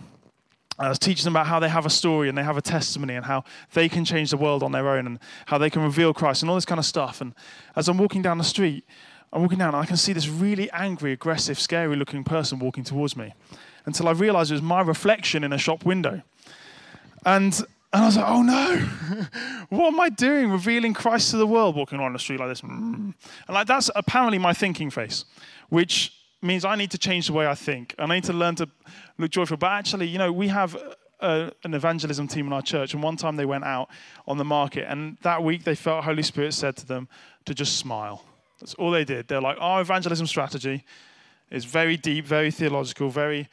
And I was teaching them about how they have a story and they have a testimony and how they can change the world on their own and how they can reveal Christ and all this kind of stuff. And as I'm walking down the street, I'm walking down and I can see this really angry, aggressive, scary looking person walking towards me until I realized it was my reflection in a shop window. And, and I was like, oh no, what am I doing? Revealing Christ to the world, walking around the street like this. Mm. And like that's apparently my thinking face, which means I need to change the way I think. And I need to learn to look joyful. But actually, you know, we have a, an evangelism team in our church, and one time they went out on the market, and that week they felt Holy Spirit said to them to just smile that's all they did. They're like, our evangelism strategy is very deep, very theological, very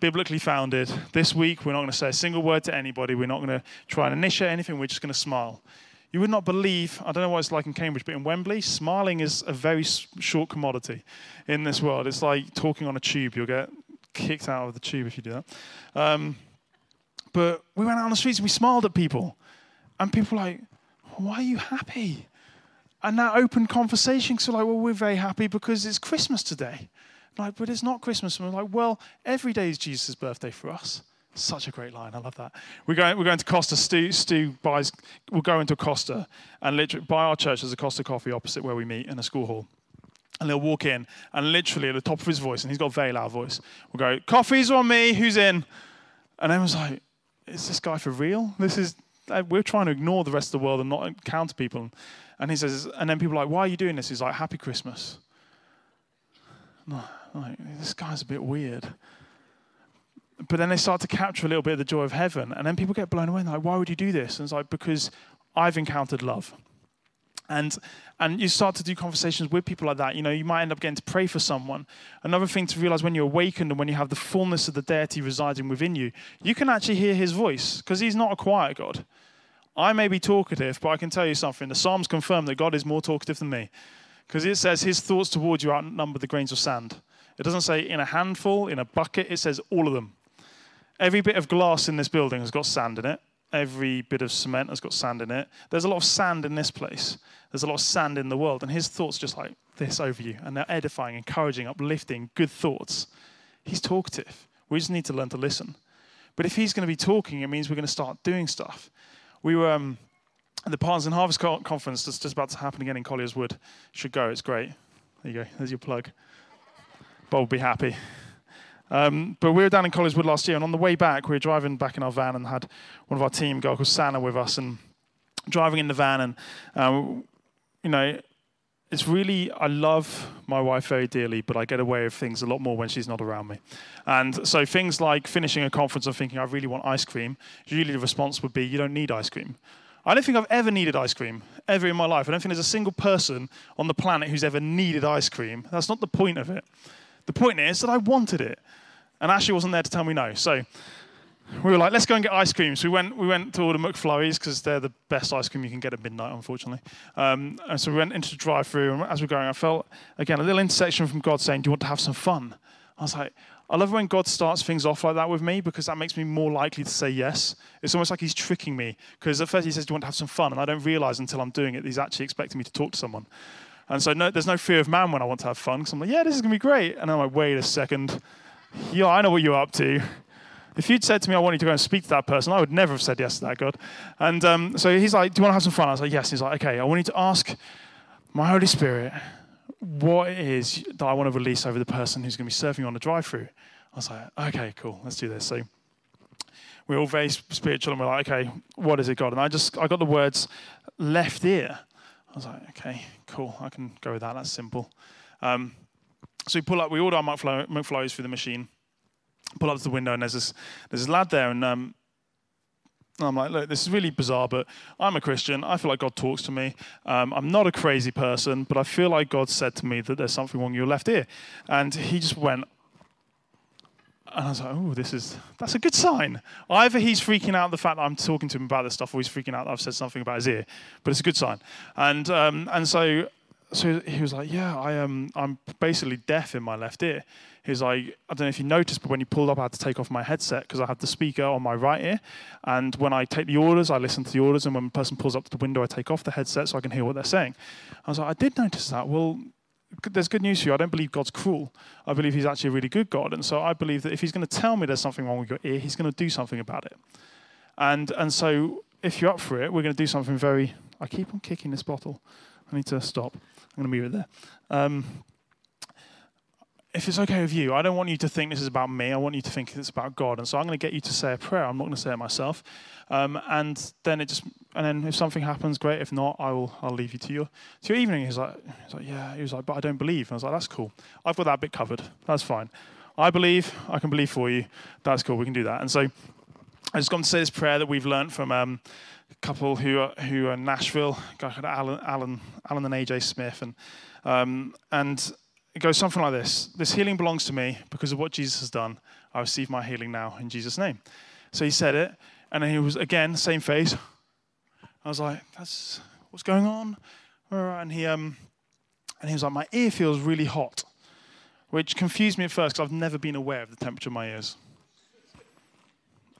biblically founded. This week, we're not going to say a single word to anybody. We're not going to try and initiate anything. We're just going to smile. You would not believe, I don't know what it's like in Cambridge, but in Wembley, smiling is a very short commodity in this world. It's like talking on a tube. You'll get kicked out of the tube if you do that. Um, but we went out on the streets and we smiled at people. And people were like, why are you happy? and that open conversation. So like, well, we're very happy because it's Christmas today. Like, but it's not Christmas. And we're like, well, every day is Jesus' birthday for us. Such a great line. I love that. We're going, we're going to Costa. Stu, Stu buys, we'll go into Costa and literally, by our church, there's a Costa coffee opposite where we meet in a school hall. And they'll walk in and literally at the top of his voice, and he's got a very loud voice, we'll go, coffee's on me, who's in? And everyone's like, is this guy for real? This is, we're trying to ignore the rest of the world and not encounter people. And he says, and then people are like, why are you doing this? He's like, happy Christmas. Like, this guy's a bit weird. But then they start to capture a little bit of the joy of heaven. And then people get blown away. Like, why would you do this? And it's like, because I've encountered love. And, and you start to do conversations with people like that. You know, you might end up getting to pray for someone. Another thing to realize when you're awakened and when you have the fullness of the deity residing within you, you can actually hear his voice because he's not a quiet God. I may be talkative, but I can tell you something. The Psalms confirm that God is more talkative than me because it says his thoughts towards you outnumber the grains of sand. It doesn't say in a handful, in a bucket, it says all of them. Every bit of glass in this building has got sand in it. Every bit of cement has got sand in it. There's a lot of sand in this place. There's a lot of sand in the world. And his thoughts just like this over you. And they're edifying, encouraging, uplifting, good thoughts. He's talkative. We just need to learn to listen. But if he's going to be talking, it means we're going to start doing stuff we were um, the Partners in Harvest conference that's just about to happen again in Colliers Wood. Should go, it's great. There you go, there's your plug. Bob will be happy. Um, but we were down in Colliers Wood last year, and on the way back, we were driving back in our van and had one of our team, girl called Santa, with us, and driving in the van, and um, you know, it's really I love my wife very dearly, but I get away with things a lot more when she's not around me. And so things like finishing a conference and thinking I really want ice cream, usually the response would be you don't need ice cream. I don't think I've ever needed ice cream, ever in my life. I don't think there's a single person on the planet who's ever needed ice cream. That's not the point of it. The point is that I wanted it. And Ashley wasn't there to tell me no. So we were like, let's go and get ice cream. So we went, we went to order McFlurries because they're the best ice cream you can get at midnight, unfortunately. Um, and so we went into the drive through. And as we are going, I felt, again, a little intersection from God saying, Do you want to have some fun? I was like, I love when God starts things off like that with me because that makes me more likely to say yes. It's almost like He's tricking me because at first He says, Do you want to have some fun? And I don't realize until I'm doing it, that He's actually expecting me to talk to someone. And so no, there's no fear of man when I want to have fun because I'm like, Yeah, this is going to be great. And I'm like, Wait a second. Yeah, I know what you're up to. If you'd said to me, I want you to go and speak to that person, I would never have said yes to that, God. And um, so he's like, Do you want to have some fun? I was like, Yes. He's like, Okay, I want you to ask my Holy Spirit what it is that I want to release over the person who's going to be serving you on the drive through. I was like, Okay, cool, let's do this. So we're all very spiritual and we're like, Okay, what is it, God? And I just, I got the words left ear. I was like, Okay, cool, I can go with that. That's simple. Um, so we pull up, we order our McFlurries through the machine pull up to the window and there's this there's this lad there and um, I'm like, look, this is really bizarre, but I'm a Christian. I feel like God talks to me. Um, I'm not a crazy person, but I feel like God said to me that there's something wrong with your left ear. And he just went, and I was like, oh, this is, that's a good sign. Either he's freaking out the fact that I'm talking to him about this stuff, or he's freaking out that I've said something about his ear, but it's a good sign. And, um, and so, so he was like, yeah, I am, I'm basically deaf in my left ear. He's like, I don't know if you noticed, but when you pulled up, I had to take off my headset because I had the speaker on my right ear. And when I take the orders, I listen to the orders. And when a person pulls up to the window, I take off the headset so I can hear what they're saying. I was like, I did notice that. Well, there's good news for you. I don't believe God's cruel. I believe He's actually a really good God. And so I believe that if He's going to tell me there's something wrong with your ear, He's going to do something about it. And, and so if you're up for it, we're going to do something very. I keep on kicking this bottle. I need to stop. I'm going to move it there. Um, if it's okay with you, I don't want you to think this is about me. I want you to think it's about God. And so I'm going to get you to say a prayer. I'm not going to say it myself. Um, and then it just, and then if something happens, great. If not, I will, I'll leave you to your, to your evening. He's like, he's like, yeah. He was like, but I don't believe. And I was like, that's cool. I've got that bit covered. That's fine. I believe. I can believe for you. That's cool. We can do that. And so I just got to say this prayer that we've learned from um, a couple who are, who are Nashville, guy called Alan, Alan, Alan and AJ Smith, and um, and it goes something like this This healing belongs to me because of what Jesus has done. I receive my healing now in Jesus' name. So he said it, and then he was again, same face. I was like, that's what's going on? And he, um, and he was like, my ear feels really hot, which confused me at first because I've never been aware of the temperature of my ears.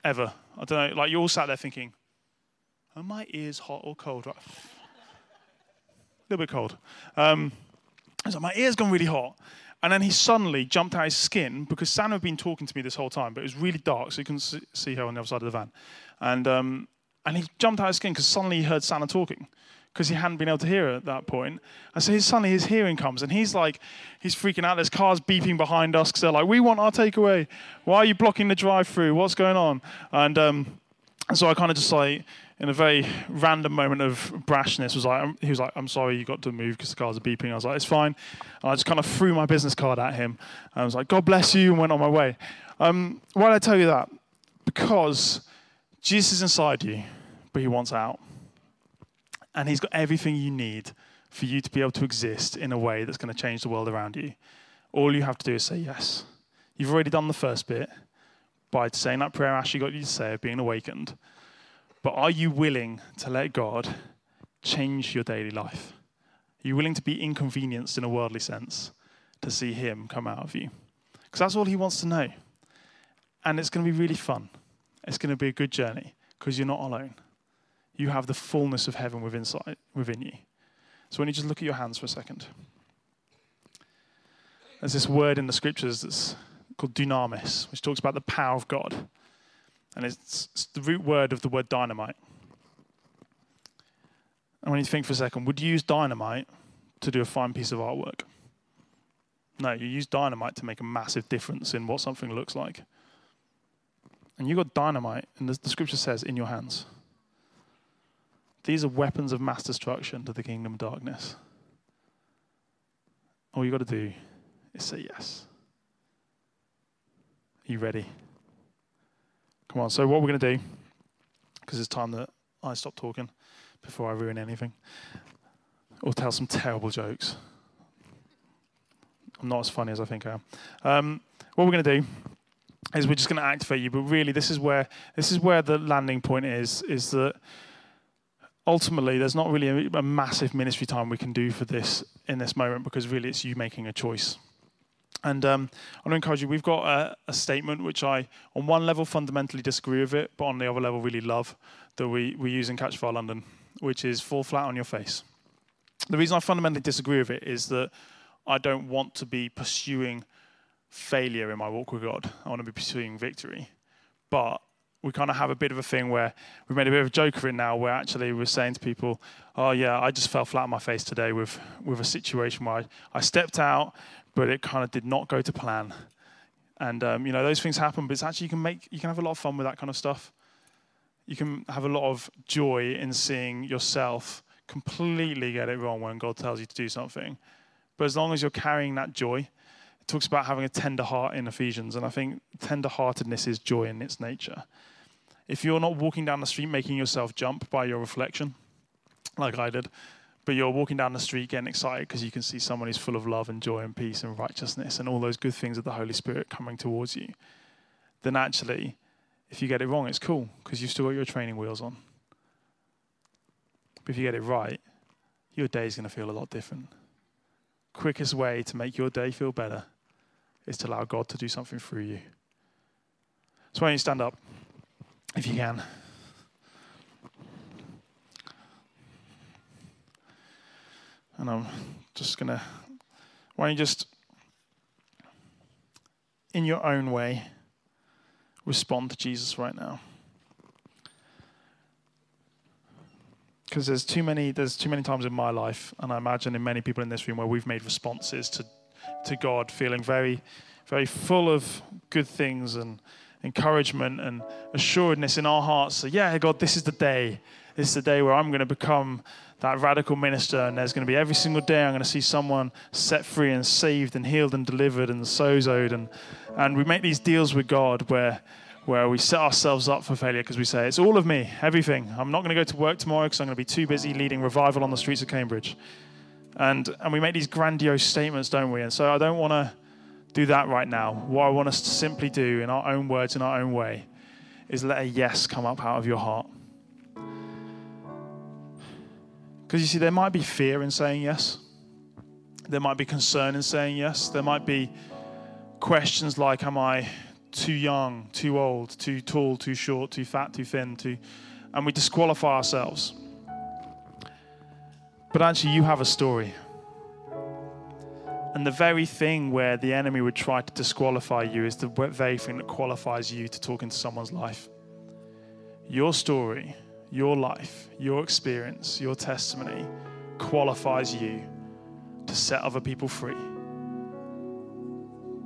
Ever. I don't know, like you all sat there thinking, are my ears hot or cold? a little bit cold. Um, so my ear's gone really hot. And then he suddenly jumped out of his skin because Sam had been talking to me this whole time, but it was really dark, so you can see her on the other side of the van. And, um, and he jumped out of his skin because suddenly he heard Santa talking because he hadn't been able to hear her at that point. And so his, suddenly his hearing comes, and he's like, he's freaking out. There's cars beeping behind us because they're like, we want our takeaway. Why are you blocking the drive-through? What's going on? And, um, and so I kind of just like, in a very random moment of brashness, was like, he was like, "I'm sorry, you got to move because the cars are beeping." I was like, "It's fine." And I just kind of threw my business card at him. And I was like, "God bless you," and went on my way. Um, why did I tell you that? Because Jesus is inside you, but He wants out, and He's got everything you need for you to be able to exist in a way that's going to change the world around you. All you have to do is say yes. You've already done the first bit by saying that prayer Ashley got you to say of being awakened. But are you willing to let God change your daily life? Are you willing to be inconvenienced in a worldly sense to see Him come out of you? Because that's all He wants to know. And it's going to be really fun. It's going to be a good journey because you're not alone. You have the fullness of heaven within, within you. So when you just look at your hands for a second, there's this word in the scriptures that's called dunamis, which talks about the power of God. And it's, it's the root word of the word dynamite. And when you think for a second, would you use dynamite to do a fine piece of artwork? No, you use dynamite to make a massive difference in what something looks like. And you've got dynamite, and the, the scripture says, in your hands. These are weapons of mass destruction to the kingdom of darkness. All you've got to do is say yes. Are you ready? Come on. So, what we're going to do, because it's time that I stop talking before I ruin anything or tell some terrible jokes. I'm not as funny as I think I am. Um, what we're going to do is we're just going to activate you, but really, this is where this is where the landing point is. Is that ultimately there's not really a, a massive ministry time we can do for this in this moment because really it's you making a choice. And um, I want to encourage you. We've got a, a, statement which I, on one level, fundamentally disagree with it, but on the other level, really love that we, we use in Catch Fire London, which is fall flat on your face. The reason I fundamentally disagree with it is that I don't want to be pursuing failure in my walk with God. I want to be pursuing victory. But we kind of have a bit of a thing where we've made a bit of a joke of it now, where actually we're saying to people, "Oh yeah, I just fell flat on my face today with with a situation where I, I stepped out, but it kind of did not go to plan." And um, you know those things happen, but it's actually you can make you can have a lot of fun with that kind of stuff. You can have a lot of joy in seeing yourself completely get it wrong when God tells you to do something. But as long as you're carrying that joy, it talks about having a tender heart in Ephesians, and I think tender heartedness is joy in its nature. If you're not walking down the street making yourself jump by your reflection, like I did, but you're walking down the street getting excited because you can see someone who's full of love and joy and peace and righteousness and all those good things of the Holy Spirit coming towards you, then actually, if you get it wrong, it's cool because you've still got your training wheels on. But if you get it right, your day is going to feel a lot different. Quickest way to make your day feel better is to allow God to do something through you. So why don't you stand up if you can? And I'm just going to, why don't you just, in your own way, respond to Jesus right now? because there's too many there's too many times in my life and i imagine in many people in this room where we've made responses to to god feeling very very full of good things and encouragement and assuredness in our hearts so yeah god this is the day this is the day where i'm going to become that radical minister and there's going to be every single day i'm going to see someone set free and saved and healed and delivered and sozoed and and we make these deals with god where where we set ourselves up for failure because we say, it's all of me, everything. I'm not going to go to work tomorrow because I'm going to be too busy leading revival on the streets of Cambridge. And, and we make these grandiose statements, don't we? And so I don't want to do that right now. What I want us to simply do in our own words, in our own way, is let a yes come up out of your heart. Because you see, there might be fear in saying yes. There might be concern in saying yes. There might be questions like, Am I too young, too old, too tall, too short, too fat, too thin, too, and we disqualify ourselves. But actually, you have a story. And the very thing where the enemy would try to disqualify you is the very thing that qualifies you to talk into someone's life. Your story, your life, your experience, your testimony qualifies you to set other people free.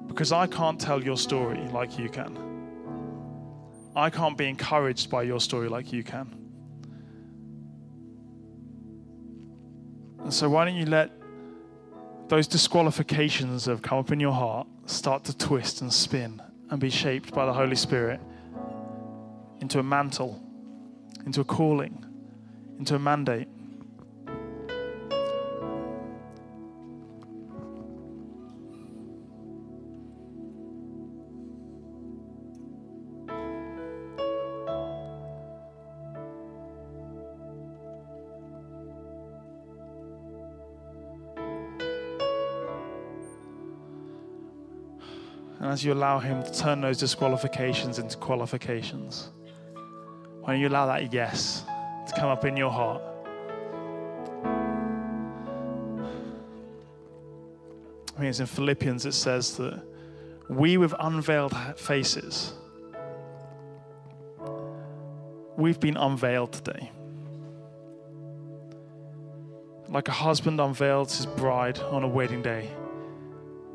Because I can't tell your story like you can. I can't be encouraged by your story like you can. And so, why don't you let those disqualifications that have come up in your heart start to twist and spin and be shaped by the Holy Spirit into a mantle, into a calling, into a mandate? And as you allow Him to turn those disqualifications into qualifications, when you allow that yes to come up in your heart, I mean, it's in Philippians, it says that we with unveiled faces, we've been unveiled today. like a husband unveils his bride on a wedding day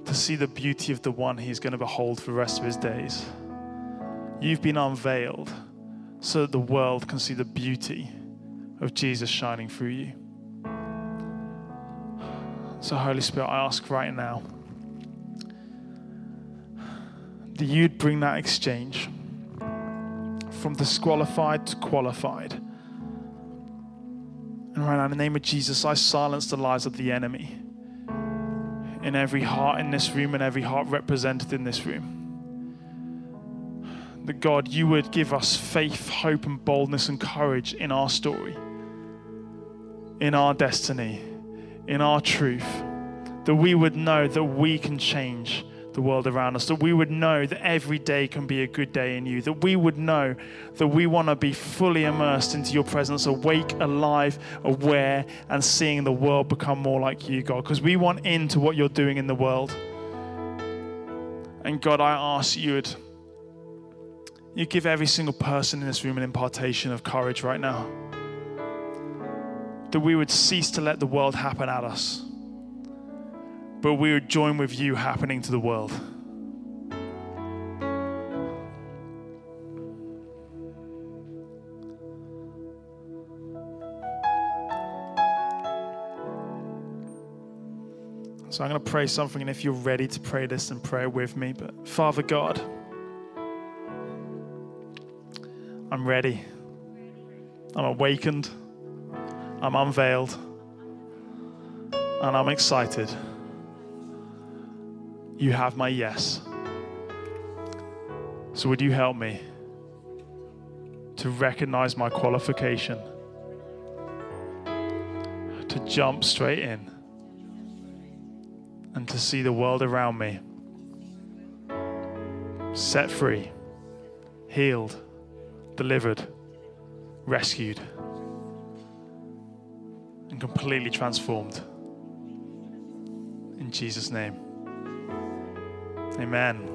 to see the beauty of the one he's going to behold for the rest of his days. You've been unveiled so that the world can see the beauty of Jesus shining through you. So, Holy Spirit, I ask right now that you'd bring that exchange from disqualified to qualified. And right now, in the name of Jesus, I silence the lies of the enemy in every heart in this room and every heart represented in this room. That God, you would give us faith, hope, and boldness and courage in our story, in our destiny, in our truth. That we would know that we can change the world around us, that we would know that every day can be a good day in you, that we would know that we want to be fully immersed into your presence, awake, alive, aware, and seeing the world become more like you, God, because we want into what you're doing in the world. And God, I ask you would you give every single person in this room an impartation of courage right now. That we would cease to let the world happen at us but we would join with you happening to the world. So I'm going to pray something, and if you're ready to pray this, then pray with me. But Father God, I'm ready. I'm awakened. I'm unveiled. And I'm excited you have my yes. So, would you help me to recognize my qualification, to jump straight in, and to see the world around me set free, healed, delivered, rescued, and completely transformed? In Jesus' name. Amen.